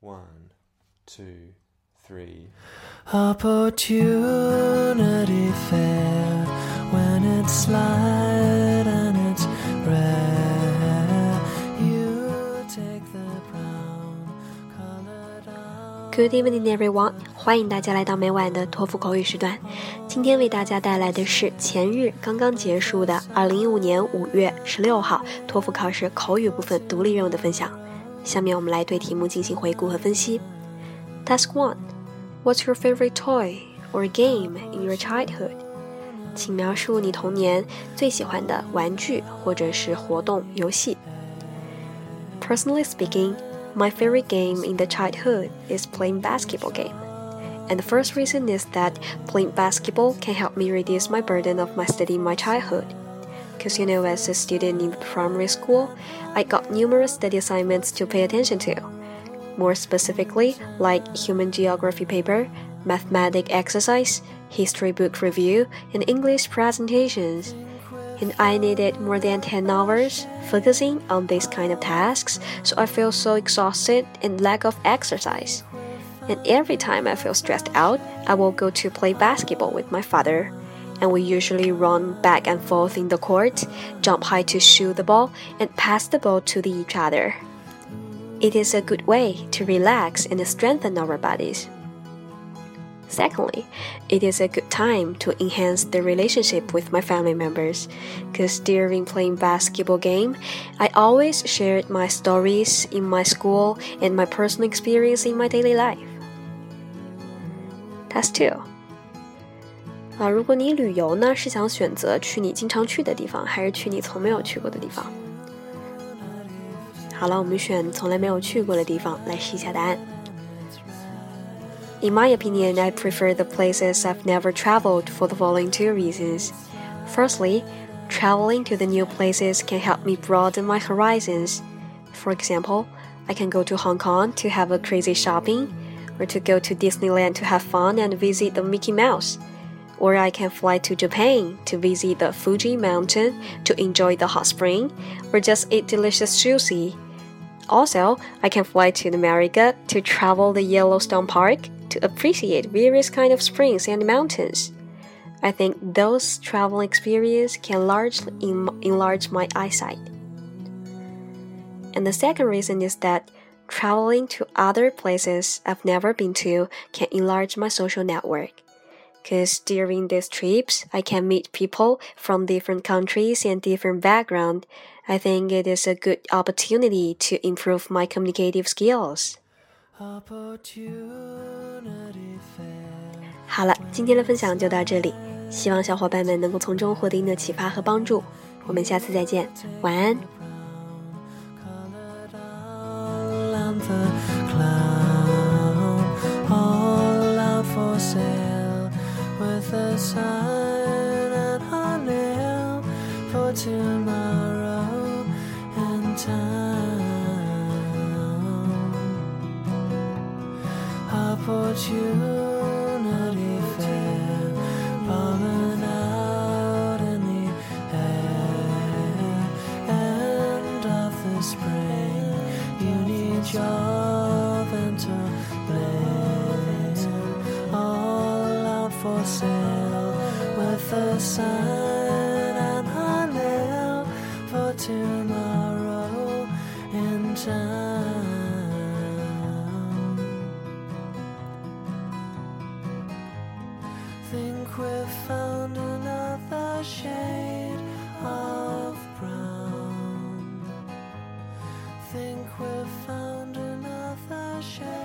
One, two, three. Opportunity fair when it's light and it's rare. You take the brown colored out. Good evening, everyone！欢迎大家来到每晚的托福口语时段。今天为大家带来的是前日刚刚结束的2015年5月16号托福考试口语部分独立任务的分享。下面我们来对题目进行回顾和分析。Task One: What's your favorite toy or game in your childhood? 请描述你童年最喜欢的玩具或者是活动游戏。Personally speaking, my favorite game in the childhood is playing basketball game. And the first reason is that playing basketball can help me reduce my burden of my study in my childhood. Because you know, as a student in primary school, I got numerous study assignments to pay attention to. More specifically, like human geography paper, mathematic exercise, history book review, and English presentations. And I needed more than 10 hours focusing on these kind of tasks, so I feel so exhausted and lack of exercise. And every time I feel stressed out, I will go to play basketball with my father and we usually run back and forth in the court, jump high to shoot the ball, and pass the ball to each other. It is a good way to relax and strengthen our bodies. Secondly, it is a good time to enhance the relationship with my family members, because during playing basketball game, I always shared my stories in my school and my personal experience in my daily life. Task 2啊，如果你旅游呢，是想选择去你经常去的地方，还是去你从没有去过的地方？好了，我们选从来没有去过的地方来试一下答案。In my opinion, I prefer the places I've never traveled for the following two reasons. Firstly, traveling to the new places can help me broaden my horizons. For example, I can go to Hong Kong to have a crazy shopping, or to go to Disneyland to have fun and visit the Mickey Mouse or I can fly to Japan to visit the Fuji mountain to enjoy the hot spring, or just eat delicious sushi. Also, I can fly to America to travel the Yellowstone Park to appreciate various kind of springs and mountains. I think those travel experiences can largely enlarge my eyesight. And the second reason is that traveling to other places I've never been to can enlarge my social network because during these trips I can meet people from different countries and different background. I think it is a good opportunity to improve my communicative skills. 好了，今天的分享就到这里，希望小伙伴们能够从中获得一定的启发和帮助。我们下次再见，晚安。 Sign and a nail for tomorrow and time. Opportunity sail with the sun and I for tomorrow in time. Think we've found another shade of brown. Think we've found another shade.